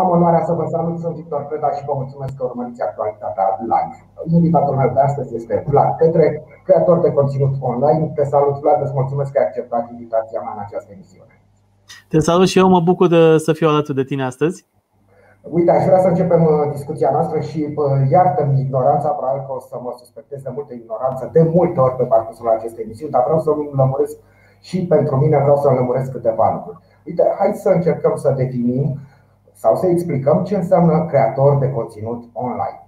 Am onoarea să vă salut, sunt Victor Preda și vă mulțumesc că urmăriți actualitatea live. Invitatul meu de astăzi este Vlad Petre, creator de conținut online. Te salut, Vlad, îți mulțumesc că ai acceptat invitația mea în această emisiune. Te salut și eu, mă bucur să fiu alături de tine astăzi. Uite, aș vrea să începem uh, discuția noastră și uh, iartă-mi ignoranța, probabil că o să mă suspectez de multă ignoranță de multe ori pe parcursul acestei emisiuni, dar vreau să lămuresc și pentru mine, vreau să lămuresc câteva lucruri. Uite, hai să încercăm să definim sau să explicăm ce înseamnă creator de conținut online.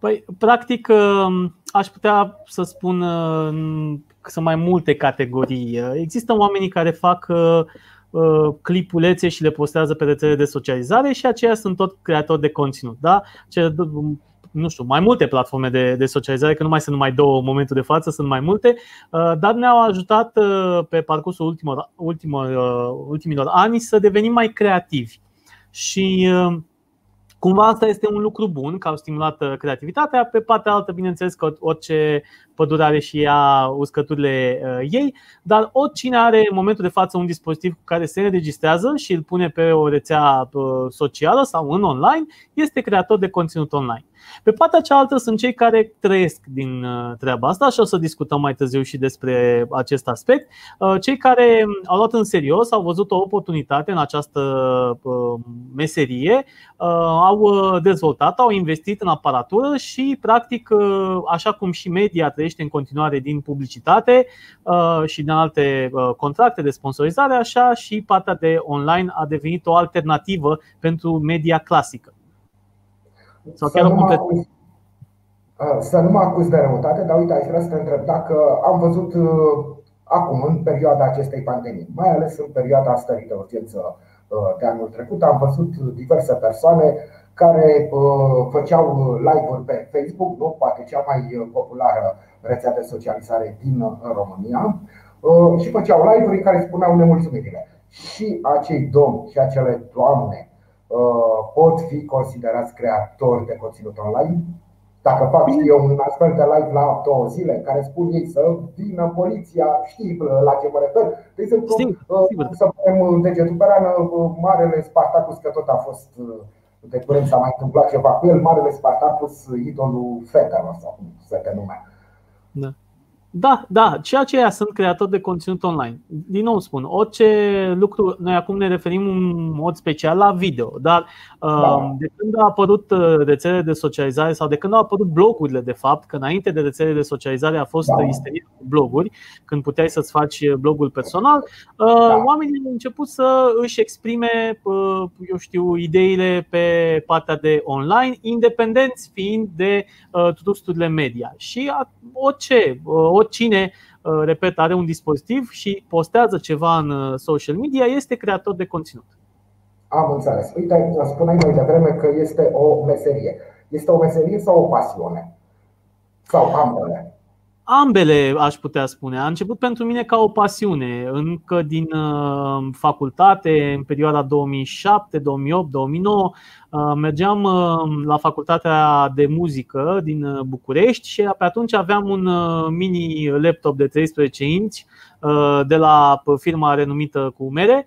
Păi, practic, um, aș putea să spun uh, că sunt mai multe categorii. Există oamenii care fac uh, uh, clipulețe și le postează pe rețele de socializare și aceia sunt tot creatori de conținut. Da? nu știu, mai multe platforme de, de socializare, că nu mai sunt numai două în momentul de față, sunt mai multe, dar ne-au ajutat pe parcursul ultimor, ultimor, ultimilor ani să devenim mai creativi. Și uh, Cumva asta este un lucru bun, că au stimulat uh, creativitatea. Pe partea altă, bineînțeles că orice pădure are și ea uscăturile uh, ei, dar oricine are în momentul de față un dispozitiv cu care se înregistrează și îl pune pe o rețea socială sau în online, este creator de conținut online. Pe partea cealaltă sunt cei care trăiesc din uh, treaba asta și o să discutăm mai târziu și despre acest aspect. Uh, cei care au luat în serios, au văzut o oportunitate în această uh, meserie, au dezvoltat, au investit în aparatură și, practic, așa cum și media trăiește în continuare din publicitate și din alte contracte de sponsorizare, așa și partea de online a devenit o alternativă pentru media clasică. Sau chiar să, nu complet... acuz, să nu mă acuz de răutate, dar uite, aș vrea să te întreb dacă am văzut uh, acum, în perioada acestei pandemii, mai ales în perioada stării de urgență uh, de anul trecut, am văzut diverse persoane care uh, făceau live-uri pe Facebook, nu? poate cea mai populară rețea de socializare din România, și făceau live-uri în care spuneau nemulțumirile. Și acei domni și acele doamne Uh, pot fi considerați creatori de conținut online? Dacă fac eu un astfel de live la două zile care spun ei să vină poliția, știi la ce mă refer? De exemplu, uh, să punem în degetul pe rană uh, Marele Spartacus, că tot a fost de curând s-a mai întâmplat ceva cu el, Marele Spartacus, idolul fetelor sau cum se te nume. Da. Da, da, ceea ce sunt creatori de conținut online. Din nou spun, orice lucru, noi acum ne referim în mod special la video, dar da. Um, de când au apărut uh, rețelele de socializare sau de când au apărut blogurile, de fapt, că înainte de rețelele de socializare a fost da. isterie cu bloguri, când puteai să-ți faci uh, blogul personal, uh, da. oamenii au început să își exprime, eu știu, ideile pe partea de online, independenți fiind de trusturile media. Și orice, oricine, uh, repet, are un dispozitiv și postează ceva în uh, social media, este creator de conținut. Am înțeles. Uite, spuneai mai devreme că este o meserie. Este o meserie sau o pasiune? Sau ambele? Ambele, aș putea spune. A început pentru mine ca o pasiune. Încă din uh, facultate, în perioada 2007, 2008, 2009, mergeam uh, la facultatea de muzică din uh, București și pe atunci aveam un mini laptop de 13 inci de la firma renumită cu mere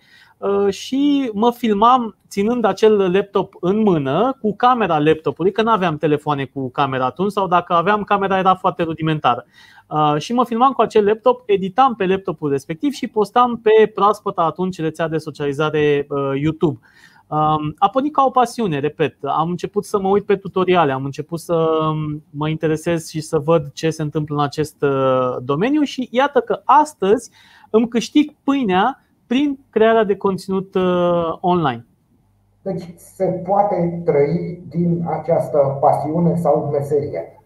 și mă filmam ținând acel laptop în mână cu camera laptopului, că nu aveam telefoane cu camera atunci sau dacă aveam camera era foarte rudimentară. Uh, și mă filmam cu acel laptop, editam pe laptopul respectiv și postam pe proaspăta atunci rețea de socializare uh, YouTube. Um, a pornit ca o pasiune, repet. Am început să mă uit pe tutoriale, am început să um, mă interesez și să văd ce se întâmplă în acest uh, domeniu și iată că astăzi îmi câștig pâinea prin crearea de conținut online. Deci se poate trăi din această pasiune sau meserie.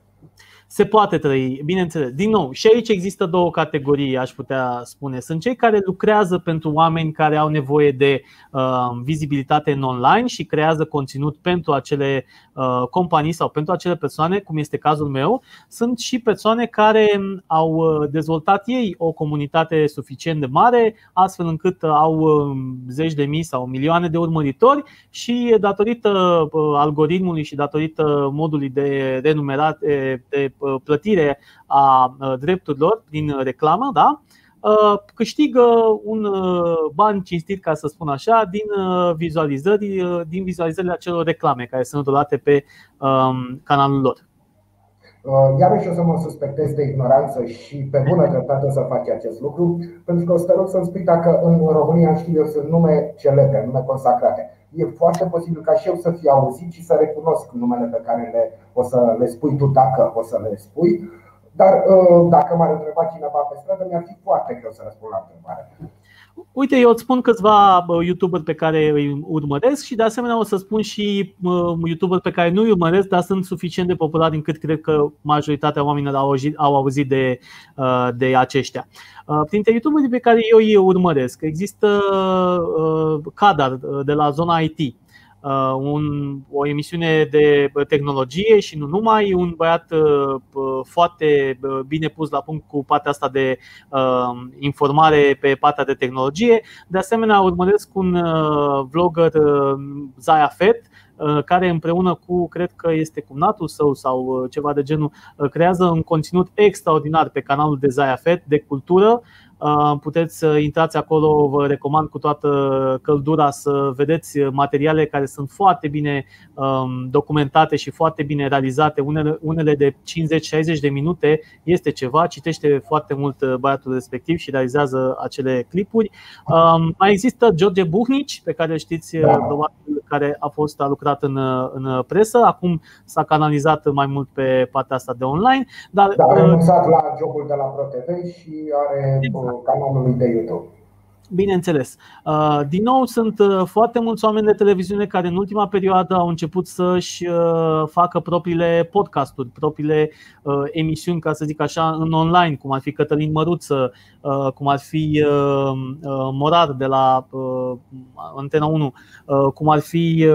Se poate trăi, bineînțeles. Din nou, și aici există două categorii, aș putea spune. Sunt cei care lucrează pentru oameni care au nevoie de uh, vizibilitate în online și creează conținut pentru acele uh, companii sau pentru acele persoane, cum este cazul meu. Sunt și persoane care au uh, dezvoltat ei o comunitate suficient de mare, astfel încât au uh, zeci de mii sau milioane de urmăritori și datorită uh, algoritmului și datorită modului de renumerat de Uh, plătire a uh, drepturilor prin reclamă, da? câștigă un ban cinstit, ca să spun așa, din vizualizări, din vizualizările acelor reclame care sunt rulate pe um, canalul lor. Iarăși o să mă suspectez de ignoranță și pe bună dreptate să faci acest lucru, pentru că o să te rog să-mi spui dacă în România știu eu sunt nume celebre, nume consacrate e foarte posibil ca și eu să fiu auzit și să recunosc numele pe care le, o să le spui tu dacă o să le spui. Dar uh, dacă m-ar întreba cineva pe stradă, mi-ar fi foarte greu să răspund la întrebare. Uite, eu îți spun câțiva YouTuber pe care îi urmăresc și de asemenea o să spun și YouTuber pe care nu îi urmăresc, dar sunt suficient de populari încât cred că majoritatea oamenilor au auzit, au auzit de, uh, de aceștia. Uh, printre YouTuberii pe care eu îi urmăresc, există Kadar de la zona IT Uh, un, o emisiune de tehnologie și nu numai, un băiat uh, foarte bine pus la punct cu partea asta de uh, informare pe partea de tehnologie. De asemenea, urmăresc un vlogger, Zaya Fet, care împreună cu, cred că este cumnatul său sau ceva de genul, creează un conținut extraordinar pe canalul de Zaya Fet de cultură Puteți să intrați acolo, vă recomand cu toată căldura să vedeți materiale care sunt foarte bine um, documentate și foarte bine realizate. Unele, unele de 50-60 de minute este ceva, citește foarte mult uh, băiatul respectiv și realizează acele clipuri. Um, mai există George Buhnici, pe care știți uh, da. probabil, care a fost a lucrat în, uh, în presă, acum s-a canalizat mai mult pe partea asta de online. Dar, da, a renunțat la jocul de la ProTV și are exact canalului de YouTube. Bineînțeles. Uh, din nou, sunt uh, foarte mulți oameni de televiziune care în ultima perioadă au început să-și uh, facă propriile podcasturi, propriile emisiuni, ca să zic așa, în online, cum ar fi Cătălin Măruță, cum ar fi Morar de la Antena 1, cum ar fi,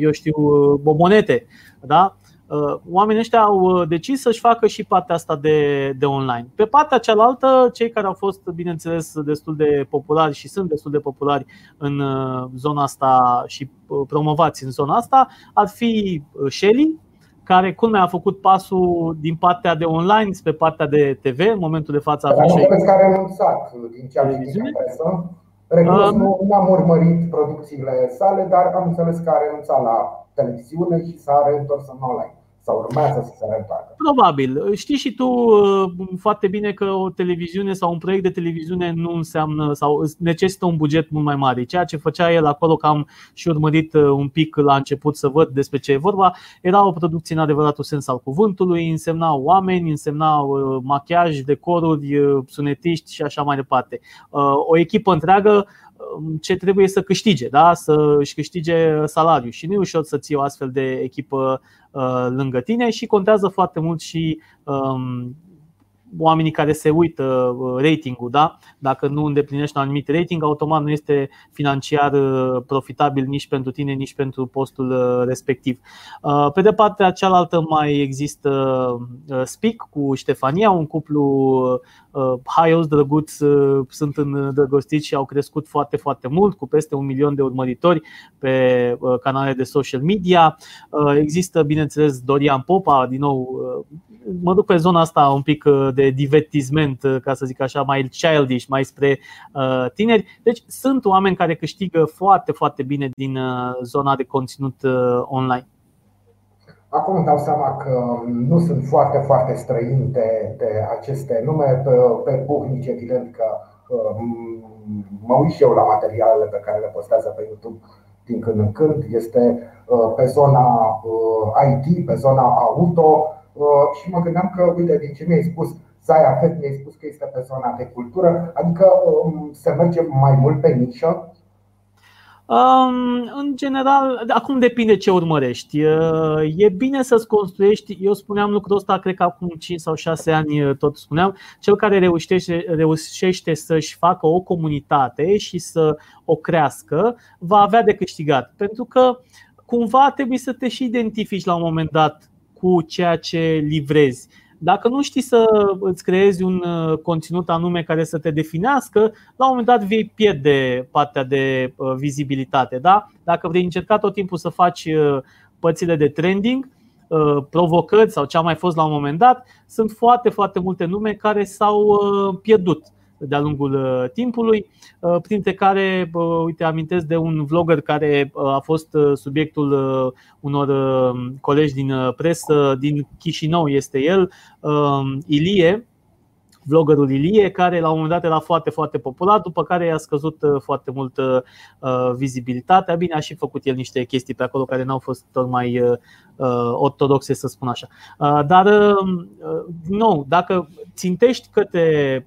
eu știu, Bobonete. Da? Uh, oamenii ăștia au uh, decis să-și facă și partea asta de, de online. Pe partea cealaltă, cei care au fost, bineînțeles, destul de populari și sunt destul de populari în uh, zona asta și promovați în zona asta, ar fi Shelly, care culmea a făcut pasul din partea de online spre partea de TV, în momentul de față a fost care a renunțat din ce am presă. Recunosc, nu am urmărit producțiile sale, dar am înțeles că a renunțat la televiziune și s-a reîntors în online sau urmează să se reîntoarcă. Probabil. Știi și tu uh, foarte bine că o televiziune sau un proiect de televiziune nu înseamnă sau necesită un buget mult mai mare. Ceea ce făcea el acolo, că am și urmărit uh, un pic la început să văd despre ce e vorba, era o producție în adevăratul sens al cuvântului, însemna oameni, însemna uh, machiaj, decoruri, sunetiști și așa mai departe. O echipă întreagă Um, ce trebuie să câștige, da? să își câștige salariu și nu e ușor să ții o astfel de echipă uh, lângă tine și contează foarte mult și um, oamenii care se uită uh, ratingul, da? dacă nu îndeplinești un anumit rating, automat nu este financiar uh, profitabil nici pentru tine, nici pentru postul uh, respectiv. Pe de partea cealaltă mai există Speak cu Ștefania, un cuplu haios drăguț, sunt îndrăgostiți și au crescut foarte, foarte mult, cu peste un milion de urmăritori pe canale de social media. Există, bineînțeles, Dorian Popa, din nou mă duc pe zona asta un pic uh, de divertisment, uh, ca să zic așa, mai childish, mai spre uh, tineri. Deci sunt oameni care câștigă foarte, foarte bine din zona de conținut online. Acum îmi dau seama că nu sunt foarte, foarte străini de, de aceste nume. Pe, pe Buhnici, evident că mă uit și eu la materialele pe care le postează pe YouTube din când în când. Este pe zona IT, pe zona auto, Uh, și mă gândeam că, uite, din ce mi-ai spus, Zaya Fet mi-ai spus că este pe zona de cultură, adică um, se merge mai mult pe nișă? Um, în general, acum depinde ce urmărești. Uh, e bine să-ți construiești, eu spuneam lucrul ăsta, cred că acum 5 sau 6 ani uh, tot spuneam, cel care reușește, reușește să-și facă o comunitate și să o crească, va avea de câștigat. Pentru că cumva trebuie să te și identifici la un moment dat cu ceea ce livrezi. Dacă nu știi să îți creezi un uh, conținut anume care să te definească, la un moment dat vei pierde partea de uh, vizibilitate. Da? Dacă vrei încerca tot timpul să faci uh, părțile de trending, provocări sau ce a mai fost la un moment dat, sunt foarte, foarte multe nume care s-au pierdut de-a lungul timpului, printre care, uite, amintesc de un vlogger care a fost subiectul unor colegi din presă, din Chișinău este el, Ilie, vloggerul Ilie, care la un moment dat era foarte, foarte popular, după care i-a scăzut uh, foarte mult uh, uh, vizibilitatea. Bine, a și făcut el niște chestii pe acolo care n-au fost tocmai ortodoxe, să spun așa. Dar, din nou, dacă țintești către,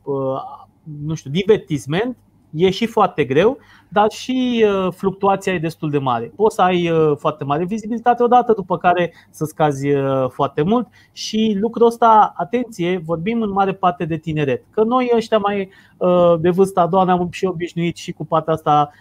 nu știu, divertisment, e și foarte greu, dar și uh, fluctuația e destul de mare. Poți să ai uh, foarte mare vizibilitate odată, după care să scazi uh, foarte mult și lucrul ăsta, atenție, vorbim în mare parte de tineret. Că noi ăștia mai de vârsta a doua ne-am și obișnuit și cu partea asta.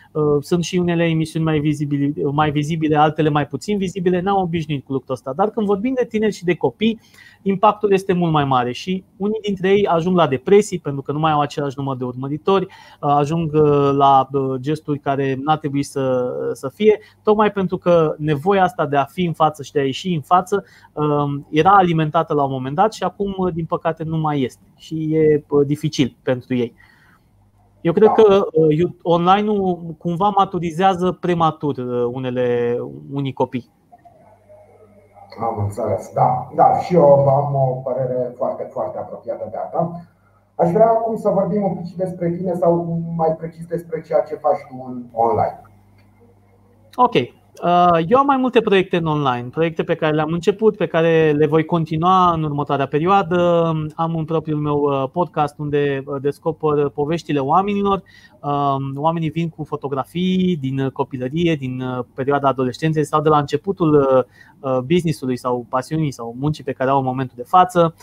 Sunt și unele emisiuni mai vizibile, mai vizibile altele mai puțin vizibile, n-am obișnuit cu lucrul ăsta. Dar când vorbim de tineri și de copii, impactul este mult mai mare și unii dintre ei ajung la depresii pentru că nu mai au același număr de urmăritori, ajung la gesturi care n-ar trebui să, să fie, tocmai pentru că nevoia asta de a fi în față și de a ieși în față um, era alimentată la un moment dat și acum, din păcate, nu mai este și e dificil pentru ei. Eu cred că uh, online-ul cumva maturizează prematur uh, unele, unii copii. Am înțeles, da. Da, și eu am o părere foarte, foarte apropiată de asta. Aș vrea acum să vorbim un pic despre tine sau mai precis despre ceea ce faci tu în online. Ok. Uh, eu am mai multe proiecte în online, proiecte pe care le-am început, pe care le voi continua în următoarea perioadă. Am un propriul meu uh, podcast unde uh, descoper poveștile oamenilor. Oamenii vin cu fotografii din copilărie, din perioada adolescenței sau de la începutul businessului sau pasiunii sau muncii pe care au în momentul de față.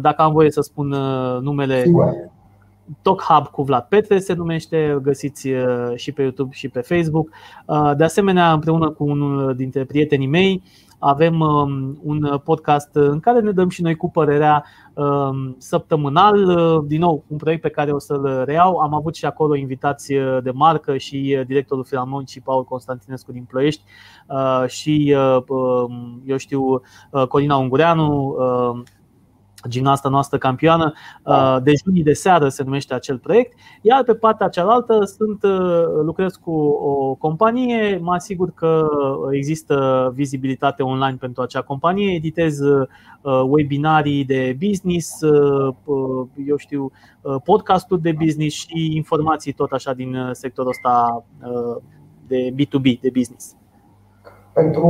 Dacă am voie să spun numele Sigur Talk Hub cu Vlad Petre se numește, găsiți uh, și pe YouTube și pe Facebook. Uh, de asemenea, împreună cu unul dintre prietenii mei, avem um, un podcast în care ne dăm și noi cu părerea um, săptămânal. Uh, din nou, un proiect pe care o să-l reiau. Am avut și acolo invitați de marcă și directorul și Paul Constantinescu din Ploiești și, um, eu știu, Corina Ungureanu gimnasta noastră campioană, da. uh, dejunii de seară se numește acel proiect, iar pe partea cealaltă sunt, uh, lucrez cu o companie, mă asigur că există vizibilitate online pentru acea companie, editez uh, webinarii de business, eu știu, podcasturi de business și informații tot așa din sectorul ăsta de B2B, de business. Pentru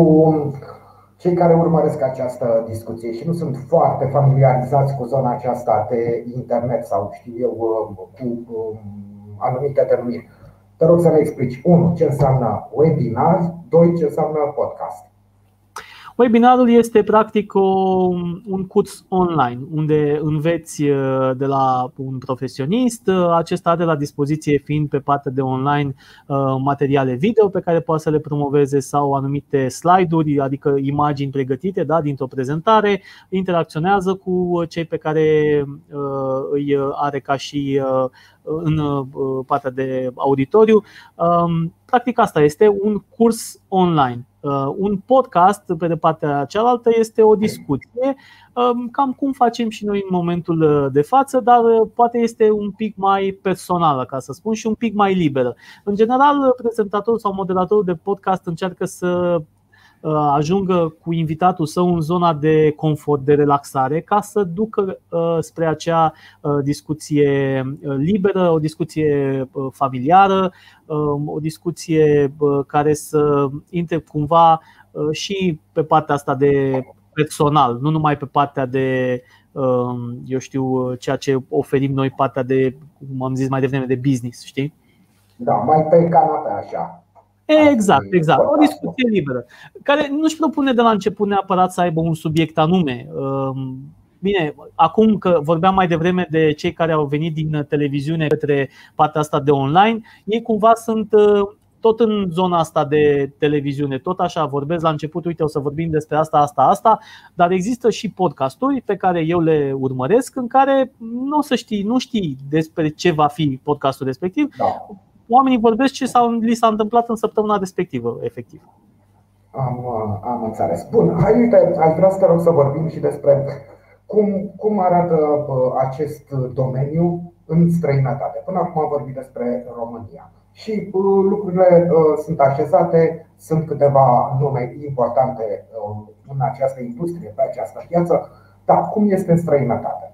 cei care urmăresc această discuție și nu sunt foarte familiarizați cu zona aceasta de internet sau știu eu cu um, anumite denumiri, te rog să ne explici, 1. ce înseamnă webinar, 2. ce înseamnă podcast. Webinarul este practic o, un curs online unde înveți uh, de la un profesionist. Uh, acesta are la dispoziție fiind pe partea de online uh, materiale video pe care poate să le promoveze sau anumite slide-uri, adică imagini pregătite da, dintr-o prezentare, interacționează cu cei pe care îi are ca și în partea de auditoriu. Um, practic asta este un curs online. Uh, un podcast, pe de partea cealaltă, este o discuție, um, cam cum facem și noi în momentul uh, de față, dar uh, poate este un pic mai personală, ca să spun, și un pic mai liberă. În general, prezentatorul sau moderatorul de podcast încearcă să Uh, ajungă cu invitatul său în zona de confort, de relaxare, ca să ducă uh, spre acea uh, discuție liberă, o discuție familiară, um, o discuție care să intre cumva și pe partea asta de personal, nu numai pe partea de um, eu știu, ceea ce oferim noi, partea de, cum am zis mai devreme, de business, știi? Da, mai pe canapea așa. Exact, exact. O discuție liberă, care nu-și propune de la început neapărat să aibă un subiect anume. Um, bine, acum că vorbeam mai devreme de cei care au venit din televiziune către partea asta de online, ei cumva sunt uh, tot în zona asta de televiziune, tot așa vorbesc la început, uite, o să vorbim despre asta, asta, asta, dar există și podcasturi pe care eu le urmăresc în care nu o să știi, nu știi despre ce va fi podcastul respectiv. Da oamenii vorbesc ce s-au, li s-a întâmplat în săptămâna respectivă, efectiv. Am, am înțeles. Bun, hai uite, aș vrea să te rog să vorbim și despre cum, cum arată acest domeniu în străinătate. Până acum am vorbit despre România. Și lucrurile sunt așezate, sunt câteva nume importante în această industrie, pe această piață, dar cum este în străinătate?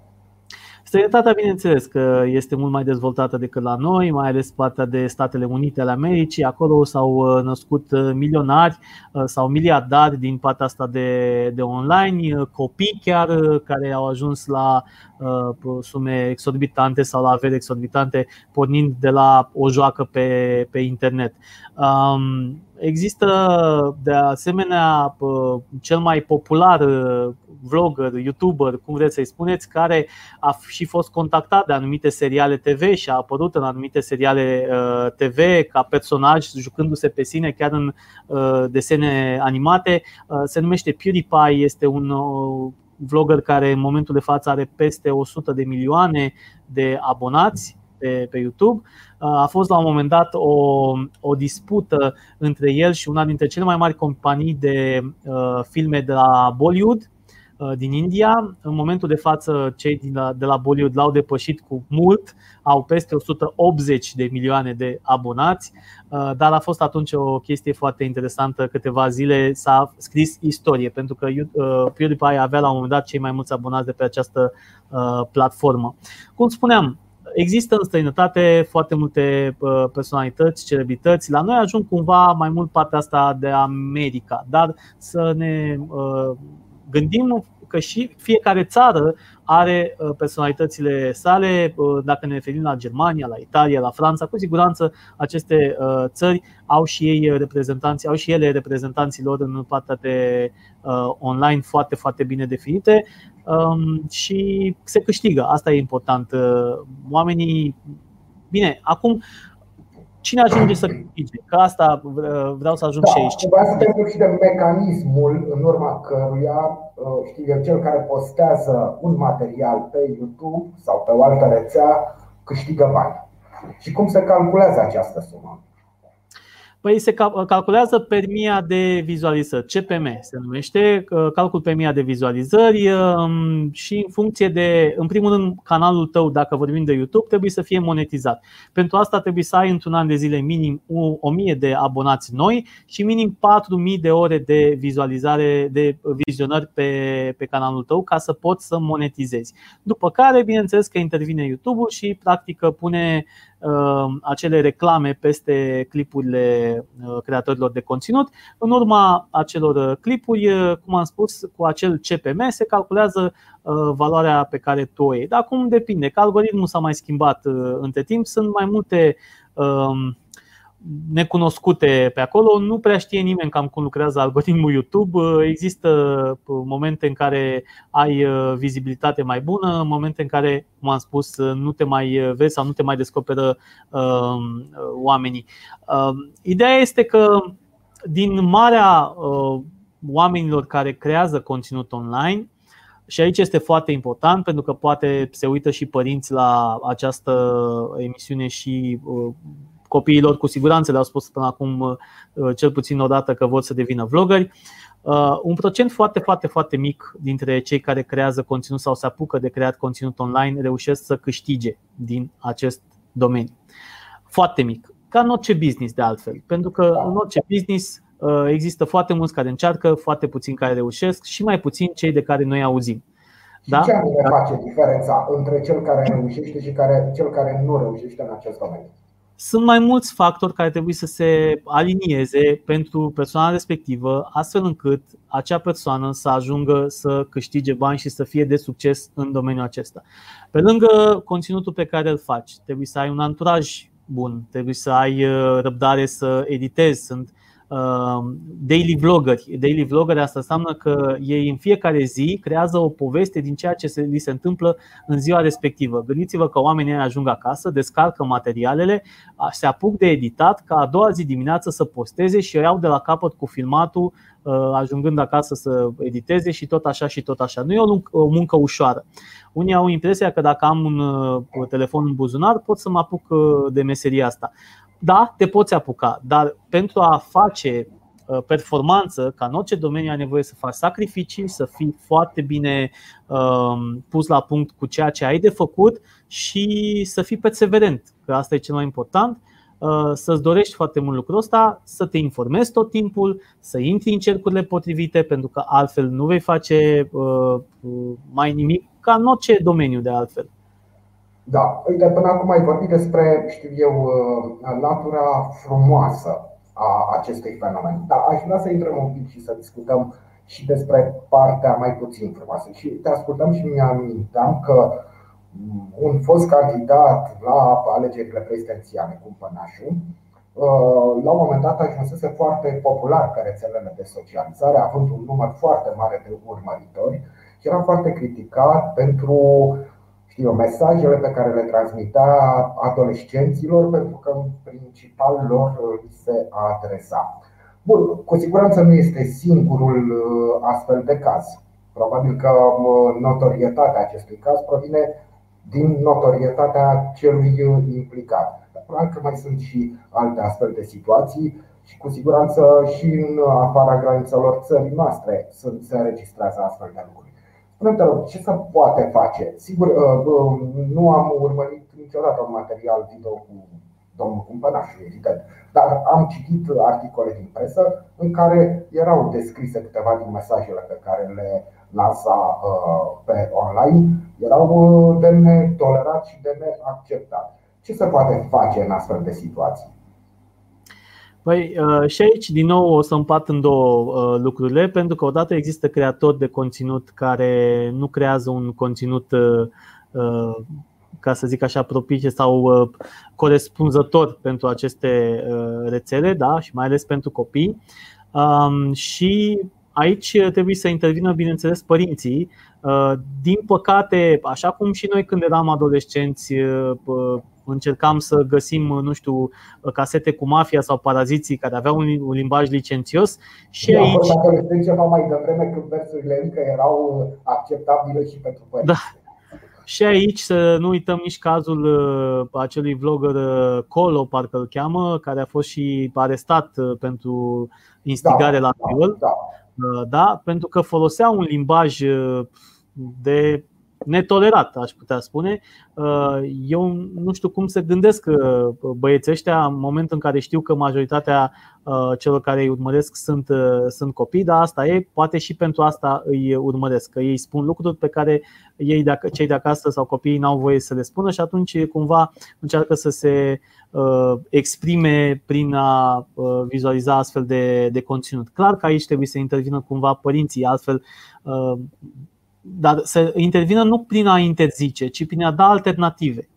Străinătatea, bineînțeles, că este mult mai dezvoltată decât la noi, mai ales partea de Statele Unite ale Americii. Acolo s-au uh, născut uh, milionari uh, sau miliardari din partea asta de, de online, copii chiar care au ajuns la sume exorbitante sau la avere exorbitante, pornind de la o joacă pe, pe internet. Um, există de asemenea cel mai popular vlogger, youtuber, cum vreți să-i spuneți, care a și fost contactat de anumite seriale TV și a apărut în anumite seriale uh, TV ca personaj, jucându-se pe sine chiar în uh, desene animate. Uh, se numește PewDiePie, este un vlogger care în momentul de față are peste 100 de milioane de abonați pe, pe YouTube. A fost la un moment dat o, o dispută între el și una dintre cele mai mari companii de uh, filme de la Bollywood, Uh, din India. În momentul de față, cei de la Bollywood l-au depășit cu mult, au peste 180 de milioane de abonați, uh, dar a fost atunci o chestie foarte interesantă. Câteva zile s-a scris istorie, pentru că uh, PewDiePie avea la un moment dat cei mai mulți abonați de pe această platformă. Cum spuneam, Există în străinătate foarte multe personalități, celebrități. La noi ajung cumva mai mult partea asta de America, dar să ne gândim că și fiecare țară are uh, personalitățile sale. Uh, dacă ne referim la Germania, la Italia, la Franța, cu siguranță aceste uh, țări au și ei reprezentanți, au și ele reprezentanții lor în partea de online foarte, foarte bine definite um, și se câștigă. Asta e important. Oamenii Bine, acum Cine ajunge să câștige? Că asta vreau să ajung da, și aici. Trebuia să te și de mecanismul în urma căruia, uh, știu eu, cel care postează un material pe YouTube sau pe o altă rețea câștigă bani. Și cum se calculează această sumă? Păi se calculează per mia de vizualizări, CPM se numește, uh, calcul pe mia de vizualizări um, și în funcție de, în primul rând, canalul tău, dacă vorbim de YouTube, trebuie să fie monetizat. Pentru asta trebuie să ai într-un an de zile minim 1000 de abonați noi și minim 4000 de ore de vizualizare, de vizionări pe, pe canalul tău ca să poți să monetizezi. După care, bineînțeles că intervine YouTube-ul și practic pune Um, acele reclame peste clipurile uh, creatorilor de conținut. În urma acelor uh, clipuri, uh, cum am spus, cu acel CPM se calculează valoarea pe care tu o iei. Dar acum depinde, că algoritmul s-a mai schimbat între timp, sunt mai multe um, necunoscute pe acolo, nu prea știe nimeni cam cum lucrează algoritmul YouTube. Există momente în care ai uh, vizibilitate mai bună, momente în care, cum am spus, uh, nu te mai vezi sau nu te mai descoperă uh, oamenii. Uh, ideea este că din marea uh, oamenilor care creează conținut online, și aici este foarte important pentru că poate se uită și părinți la această emisiune și uh, copiilor cu siguranță le-au spus până acum uh, cel puțin o dată că vor să devină vloggeri. Uh, un procent foarte, foarte, foarte mic dintre cei care creează conținut sau se apucă de creat conținut online reușesc să câștige din acest domeniu. Foarte mic. Ca în orice business, de altfel. Pentru că în orice business uh, există foarte mulți care încearcă, foarte puțini care reușesc și mai puțini cei de care noi auzim. Da? Ce anume face diferența între cel care reușește și care, cel care nu reușește în acest domeniu? Sunt mai mulți factori care trebuie să se alinieze pentru persoana respectivă, astfel încât acea persoană să ajungă să câștige bani și să fie de succes în domeniul acesta. Pe lângă conținutul pe care îl faci, trebuie să ai un anturaj bun, trebuie să ai uh, răbdare să editezi. Sunt Um, daily vloggeri. Daily vloggeri asta înseamnă că ei în fiecare zi creează o poveste din ceea ce se, li se întâmplă în ziua respectivă. Gândiți-vă că oamenii ajung acasă, descarcă materialele, se apuc de editat ca a doua zi dimineață să posteze și o iau de la capăt cu filmatul uh, ajungând acasă să editeze și tot așa și tot așa. Nu e o muncă ușoară. Unii au impresia că dacă am un uh, telefon în buzunar pot să mă apuc uh, de meseria asta da, te poți apuca, dar pentru a face performanță, ca în orice domeniu ai nevoie să faci sacrificii, să fii foarte bine pus la punct cu ceea ce ai de făcut și să fii perseverent, că asta e cel mai important Uh, să-ți dorești foarte mult lucrul ăsta, să te informezi tot timpul, să intri în cercurile potrivite, pentru că altfel nu vei face uh, mai nimic ca în orice domeniu de altfel. Da, uite, până acum ai vorbit despre, știu eu, uh, natura frumoasă a acestui fenomen. Da, aș vrea să intrăm un pic și să discutăm și despre partea mai puțin frumoasă. Și te ascultăm și mi-am că un fost candidat la alegerile prezidențiale cu Pănașu, uh, la un moment dat ajunsese foarte popular pe rețelele de socializare, având un număr foarte mare de urmăritori și era foarte criticat pentru știu, mesajele pe care le transmitea adolescenților, pentru că în principal lor îi se adresa. Bun, cu siguranță nu este singurul uh, astfel de caz. Probabil că uh, notorietatea acestui caz provine din notorietatea celui implicat. Probabil că mai sunt și alte astfel de situații și cu siguranță și în afara granițelor țării noastre se înregistrează astfel de lucruri. Spune-te rog, ce se poate face? Sigur, uh, uh, nu am urmărit niciodată un material video cu domnul Cumpănaș, evident, dar am citit articole din presă în care erau descrise câteva din mesajele pe care le lansa uh, pe online erau uh, de netolerat și de neacceptat. Ce se poate face în astfel de situații? Păi uh, și aici din nou o să împart în două lucrurile, pentru că odată există creatori de conținut care nu creează un conținut ca să zic așa, propice sau corespunzător pentru aceste rețele, da, și mai ales pentru copii. Um, și Aici trebuie să intervină, bineînțeles, părinții. Uh, din păcate, așa cum și noi când eram adolescenți uh, încercam să găsim, nu știu, casete cu mafia sau paraziții care aveau un limbaj licențios și Eu aici. Am ceva mai devreme când versurile încă erau acceptabile și pentru părinți. Da. Și aici să nu uităm nici cazul uh, acelui vlogger Colo, parcă îl cheamă, care a fost și arestat pentru instigare da, la viol. Da, da. Uh, da? pentru că folosea un limbaj uh, de netolerat, aș putea spune. Uh, eu nu știu cum se gândesc băieții ăștia în momentul în care știu că majoritatea celor care îi urmăresc sunt, sunt copii, dar asta e, poate și pentru asta îi urmăresc, că ei spun lucruri pe care ei, cei de acasă sau copiii n-au voie să le spună și atunci cumva încearcă să se Uh, exprime prin a uh, vizualiza astfel de, de conținut. Clar că aici trebuie să intervină cumva părinții, altfel uh, dar să intervină nu prin a interzice, ci prin a da alternative.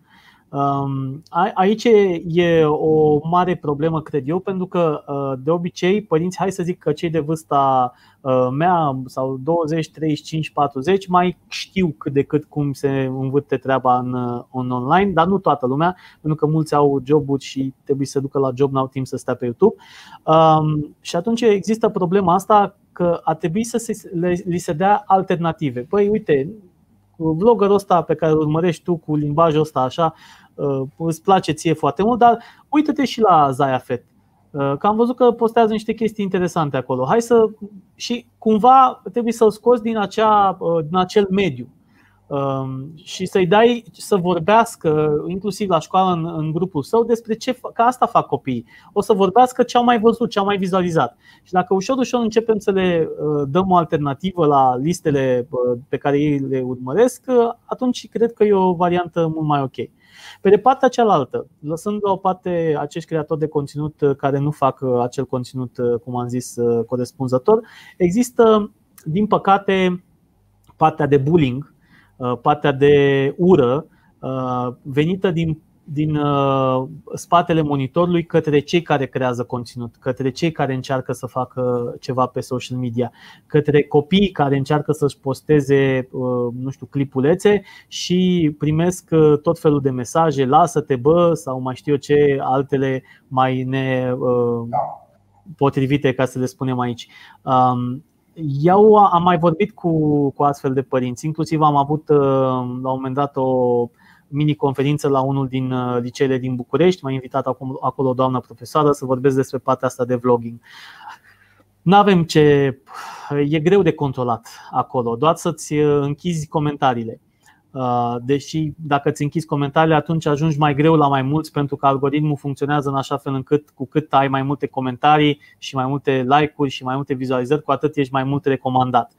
Um, aici e o mare problemă, cred eu, pentru că de obicei părinți, hai să zic că cei de vârsta mea sau 20, 35, 40 mai știu cât de cât cum se învârte treaba în, în online, dar nu toată lumea, pentru că mulți au joburi și trebuie să ducă la job, n-au timp să stea pe YouTube. Um, și atunci există problema asta că ar trebui să se, le, li se dea alternative. Păi uite, vloggerul ăsta pe care îl urmărești tu cu limbajul ăsta așa, uh, îți place ție foarte mult, dar uite-te și la Zaya Fet. Uh, că am văzut că postează niște chestii interesante acolo. Hai să. și cumva trebuie să-l scoți din, acea, uh, din acel mediu. Um, și să-i dai să vorbească, inclusiv la școală în, în grupul său, despre ce, că asta fac copiii. O să vorbească ce au mai văzut, ce au mai vizualizat. Și dacă ușor, ușor începem să le uh, dăm o alternativă la listele uh, pe care ei le urmăresc, uh, atunci cred că e o variantă mult mai ok. Pe de partea cealaltă, lăsând la o parte acești creatori de conținut care nu fac acel conținut, cum am zis, corespunzător, există, din păcate, partea de bullying Uh, partea de ură uh, venită din, din uh, spatele monitorului către cei care creează conținut, către cei care încearcă să facă ceva pe social media, către copiii care încearcă să-și posteze, nu știu, clipulețe și primesc tot felul de mesaje, lasă-te bă, sau mai știu eu ce, altele mai nepotrivite, ca să le spunem aici. Um, eu am mai vorbit cu, cu astfel de părinți, inclusiv am avut uh, la un moment dat o mini-conferință la unul din uh, liceele din București. M-a invitat acolo, acolo o doamnă profesoară să vorbesc despre partea asta de vlogging. nu avem ce. E greu de controlat acolo, doar să-ți închizi comentariile. Uh, deși dacă îți închizi comentariile, atunci ajungi mai greu la mai mulți pentru că algoritmul funcționează în așa fel încât cu cât ai mai multe comentarii și mai multe like-uri și mai multe vizualizări, cu atât ești mai mult recomandat.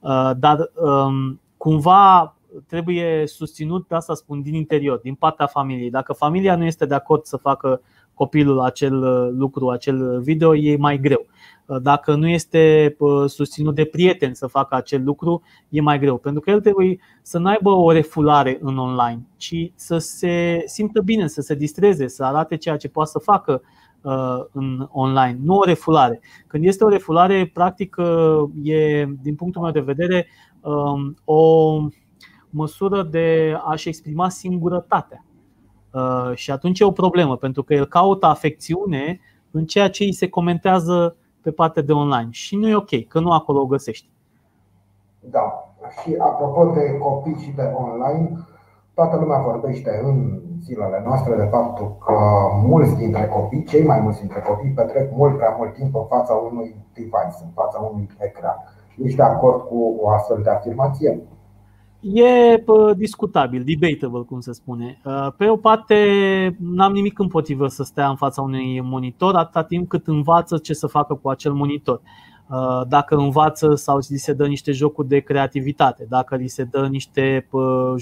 Uh, dar um, cumva trebuie susținut, pe asta spun, din interior, din partea familiei. Dacă familia nu este de acord să facă copilul acel uh, lucru, acel video, e mai greu. Uh, dacă nu este uh, susținut de prieteni să facă acel lucru, e mai greu. Pentru că el trebuie să nu aibă o refulare în online, ci să se simtă bine, să se distreze, să arate ceea ce poate să facă în online, nu o refulare. Când este o refulare, practic e, din punctul meu de vedere, um, o măsură de a-și exprima singurătatea. Uh, și atunci e o problemă, pentru că el caută afecțiune în ceea ce îi se comentează pe partea de online. Și nu e ok, că nu acolo o găsești. Da. Și apropo de copii și de online, toată lumea vorbește în zilele noastre de faptul că mulți dintre copii, cei mai mulți dintre copii, petrec mult prea mult timp în fața unui device, în fața unui ecran. Ești de acord cu o astfel de afirmație? E discutabil, debatable, cum se spune. Uh, pe o parte, n-am nimic împotrivă să stea în fața unui monitor atâta timp cât învață ce să facă cu acel monitor. Uh, dacă învață sau li se dă niște jocuri de creativitate, dacă li se dă niște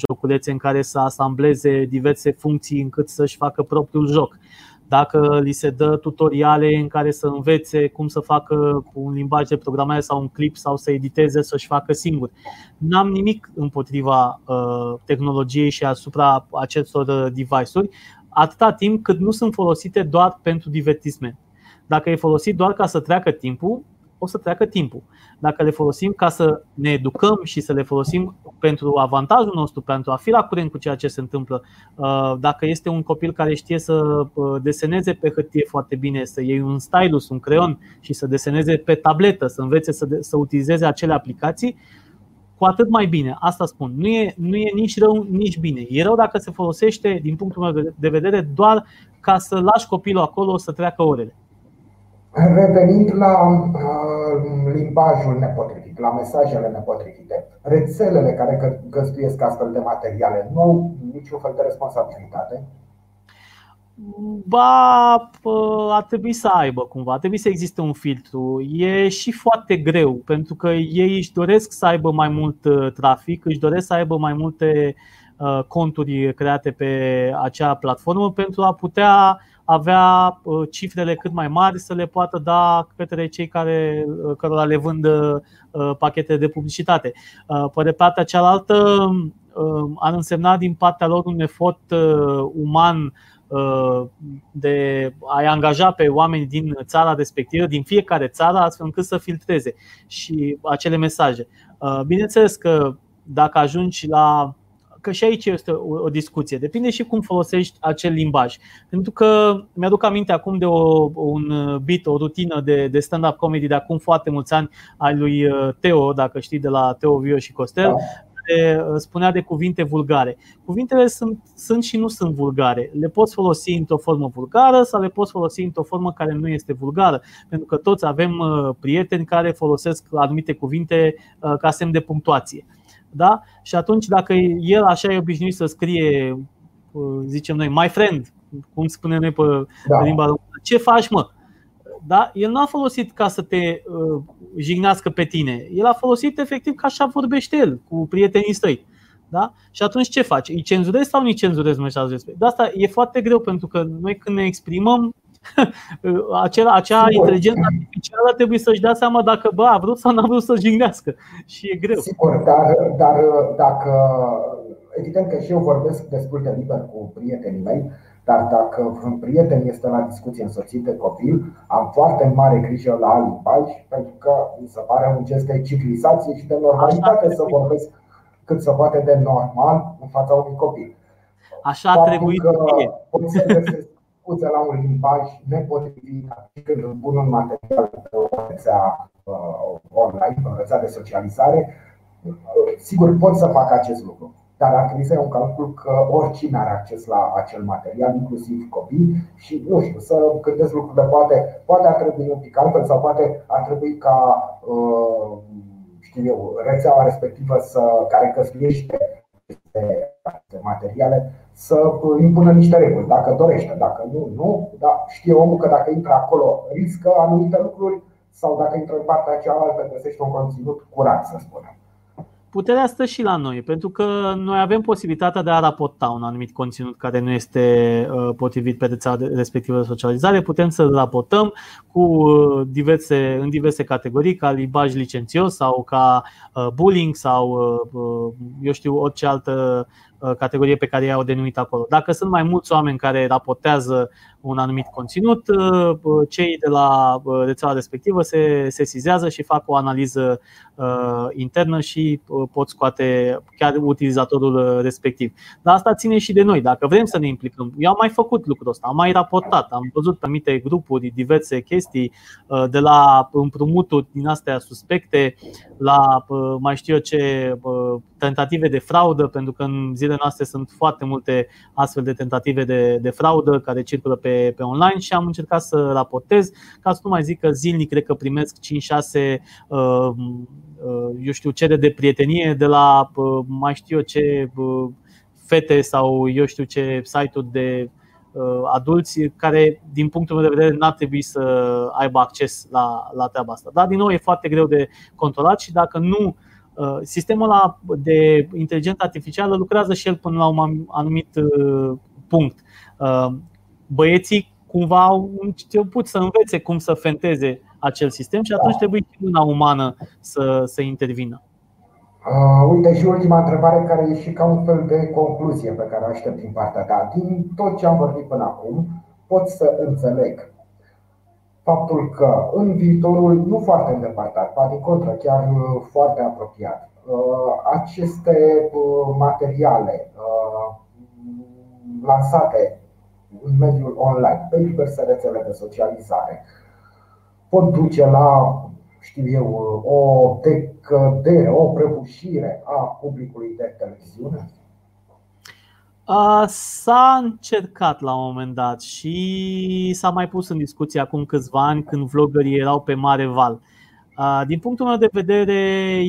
joculețe în care să asambleze diverse funcții încât să-și facă propriul joc dacă li se dă tutoriale în care să învețe cum să facă un limbaj de programare sau un clip sau să editeze, să-și facă singur. N-am nimic împotriva uh, tehnologiei și asupra acestor uh, device-uri, atâta timp cât nu sunt folosite doar pentru divertisment. Dacă e folosit doar ca să treacă timpul, o să treacă timpul. Dacă le folosim ca să ne educăm și să le folosim pentru avantajul nostru, pentru a fi la curent cu ceea ce se întâmplă, uh, dacă este un copil care știe să uh, deseneze pe hârtie foarte bine, să iei un stylus, un creion și să deseneze pe tabletă, să învețe să, de, să utilizeze acele aplicații, cu atât mai bine. Asta spun. Nu e, nu e nici rău, nici bine. E rău dacă se folosește, din punctul meu de vedere, doar ca să lași copilul acolo să treacă orele. Revenind la uh, limbajul nepotrivit, la mesajele nepotrivite, rețelele care găstuiesc astfel de materiale nu au niciun fel de responsabilitate? Ba, ar trebui să aibă cumva, ar trebui să existe un filtru. E și foarte greu, pentru că ei își doresc să aibă mai mult uh, trafic, își doresc să aibă mai multe uh, conturi create pe acea platformă pentru a putea avea uh, cifrele cât mai mari să le poată da către cei care uh, cărora le vând uh, pachete de publicitate. Pe de partea cealaltă, ar însemna din partea lor un efort uman de a-i angaja pe oameni din țara respectivă, din fiecare țară, astfel încât să filtreze și acele mesaje. Bineînțeles că dacă ajungi la că și aici este o, o discuție. Depinde și cum folosești acel limbaj. Pentru că mi-aduc aminte acum de o, un beat, o rutină de, de stand-up comedy de acum foarte mulți ani al lui uh, Teo, dacă știi, de la Teo Vio și Costel, da. care uh, spunea de cuvinte vulgare. Cuvintele sunt, sunt și nu sunt vulgare. Le poți folosi într-o formă vulgară sau le poți folosi într-o formă care nu este vulgară. Pentru că toți avem uh, prieteni care folosesc anumite cuvinte ca semn de punctuație. Da? Și atunci, dacă el așa e obișnuit să scrie, zicem noi, my friend, cum spunem noi pe da. limba română, ce faci, mă? Da? El nu a folosit ca să te uh, jignească pe tine. El a folosit efectiv ca așa vorbește el cu prietenii săi. Da? Și atunci ce faci? Îi cenzurezi sau nu îi cenzurezi mesajul respectiv? De asta e foarte greu pentru că noi când ne exprimăm acea, acea inteligență artificială trebuie să-și dea seama dacă bă, a vrut sau n-a vrut să jignească. Și e greu. Sigur, dar, dar dacă. Evident că și eu vorbesc destul de liber cu prietenii mei, dar dacă un prieten este la discuție însoțit de copil, am foarte mare grijă la limbaj, pentru că mi se pare un gest de civilizație și de normalitate să vorbesc cât se poate de normal în fața unui copil. Așa trebuie să fie scuze la un limbaj nepotrivit când îmi pun un material pe o rețea uh, online, pe o rețea de socializare, uh, sigur pot să fac acest lucru. dar ar trebui să iau un calcul că oricine are acces la acel material, inclusiv copii și nu știu, să gândesc lucrurile, poate, poate ar trebui un pic altfel sau poate ar trebui ca uh, știu eu, rețeaua respectivă să, care căsluiește aceste materiale să impună niște reguli, dacă dorește, dacă nu, nu, dar știe omul că dacă intră acolo riscă anumite lucruri sau dacă intră în partea cealaltă găsește un conținut curat, să spunem puterea stă și la noi, pentru că noi avem posibilitatea de a raporta un anumit conținut care nu este uh, potrivit pe rețeaua respectivă de socializare. Putem să raportăm cu uh, diverse, în diverse categorii, ca limbaj licențios sau ca uh, bullying sau eu știu orice altă categorie pe care i-au denumit acolo. Dacă sunt mai mulți oameni care raportează un anumit conținut, uh, uh, cei de la uh, rețeaua respectivă se sesizează și fac o analiză internă și pot scoate chiar utilizatorul respectiv. Dar asta ține și de noi. Dacă vrem să ne implicăm, eu am mai făcut lucrul ăsta, am mai raportat, am văzut pe anumite grupuri diverse chestii, de la împrumuturi din astea suspecte, la mai știu eu ce tentative de fraudă, pentru că în zilele noastre sunt foarte multe astfel de tentative de, de fraudă care circulă pe pe, online și am încercat să raportez, ca să nu mai zic că zilnic cred că primesc 5-6 uh, uh, eu știu, cere de prietenie de la uh, mai știu eu ce fete sau eu știu ce site-uri de adulți care, din punctul meu de vedere, n-ar trebui să aibă acces la, la treaba asta. Dar, din nou, e foarte greu de controlat și dacă nu Sistemul ăla de inteligență artificială lucrează și el până la un anumit punct băieții cumva au început să învețe cum să fenteze acel sistem și atunci trebuie și una umană să, să intervină. Uh, uite și ultima întrebare care e și ca un fel de concluzie pe care o aștept din partea ta. Din tot ce am vorbit până acum, pot să înțeleg faptul că în viitorul nu foarte îndepărtat, poate din contră, chiar uh, foarte apropiat, uh, aceste uh, materiale lansate în mediul online, pe diverse rețele de socializare, pot duce la, știu eu, o decădere, o prăbușire a publicului de televiziune? S-a încercat la un moment dat și s-a mai pus în discuție acum câțiva ani când vloggerii erau pe mare val. Din punctul meu de vedere,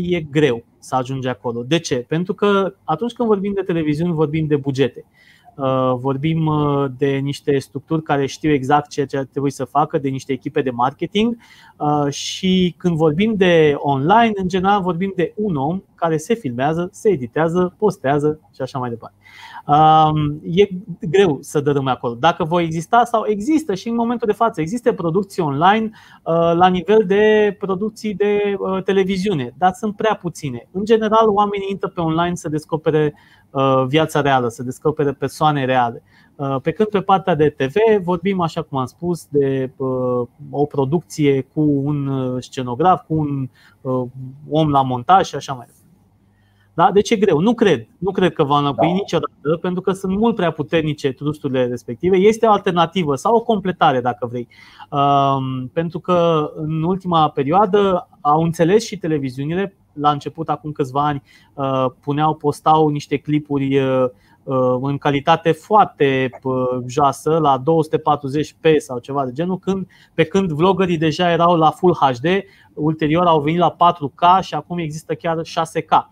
e greu să ajungi acolo. De ce? Pentru că atunci când vorbim de televiziuni, vorbim de bugete. Uh, vorbim uh, de niște structuri care știu exact ceea ce trebuie să facă, de niște echipe de marketing uh, și când vorbim de online, în general vorbim de un om care se filmează, se editează, postează și așa mai departe. Um, e greu să dărâme acolo. Dacă voi exista sau există și în momentul de față, există producții online la nivel de producții de televiziune, dar sunt prea puține. În general, oamenii intră pe online să descopere Uh, viața reală, să descopere persoane reale. Uh, pe când pe partea de TV vorbim, așa cum am spus, de uh, o producție cu un scenograf, cu un om la montaj și așa mai departe. Da? Deci e greu. Nu cred. Nu cred că va înlocui da. niciodată, pentru că sunt mult prea puternice trusturile respective. Este o alternativă sau o completare, dacă vrei. Pentru că în ultima perioadă au înțeles și televiziunile la început, acum câțiva ani, uh, puneau, postau niște clipuri uh, uh, în calitate foarte joasă, la 240p sau ceva de genul, când, pe când vloggerii deja erau la Full HD, ulterior au venit la 4K și acum există chiar 6K.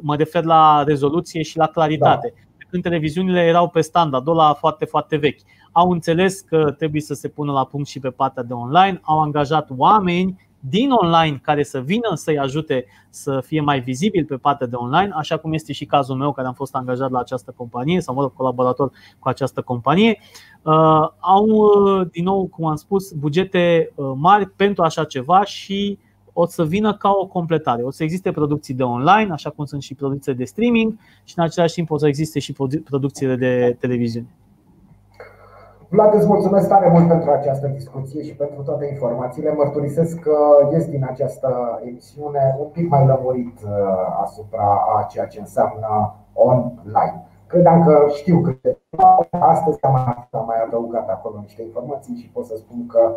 Mă refer la rezoluție și la claritate. Da. Când televiziunile erau pe standard, la foarte, foarte vechi. Au înțeles că trebuie să se pună la punct și pe partea de online, au angajat oameni din online care să vină să-i ajute să fie mai vizibil pe partea de online, așa cum este și cazul meu care am fost angajat la această companie sau mă rog, colaborator cu această companie. Uh, au, uh, din nou, cum am spus, bugete uh, mari pentru așa ceva și o să vină ca o completare. O să existe producții de online, așa cum sunt și producții de streaming și în același timp o să existe și producțiile de televiziune. Vlad, îți mulțumesc tare mult pentru această discuție și pentru toate informațiile. Mărturisesc că ies din această emisiune un pic mai lămurit uh, asupra a ceea ce înseamnă online. Credeam că știu câte. Astăzi am mai adăugat acolo niște informații și pot să spun că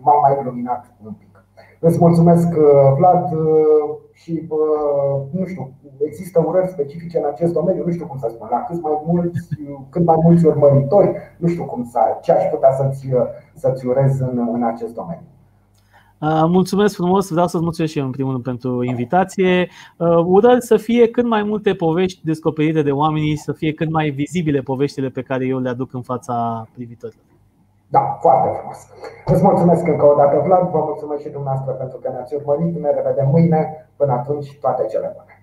m-am mai luminat un pic. Îți mulțumesc, Vlad, și nu știu, există urări specifice în acest domeniu, nu știu cum să spun, la cât mai mulți, cât mai mulți urmăritori, nu știu cum să, ce aș putea să-ți, să-ți urez în, în acest domeniu. Mulțumesc frumos, vreau să-ți mulțumesc și eu în primul rând pentru invitație. Urări să fie cât mai multe povești descoperite de oamenii, să fie cât mai vizibile poveștile pe care eu le aduc în fața privitorilor. Da, foarte frumos. Îți mulțumesc încă o dată, Vlad, vă mulțumesc și dumneavoastră pentru că ne-ați urmărit. Ne revedem mâine. Până atunci, toate cele bune.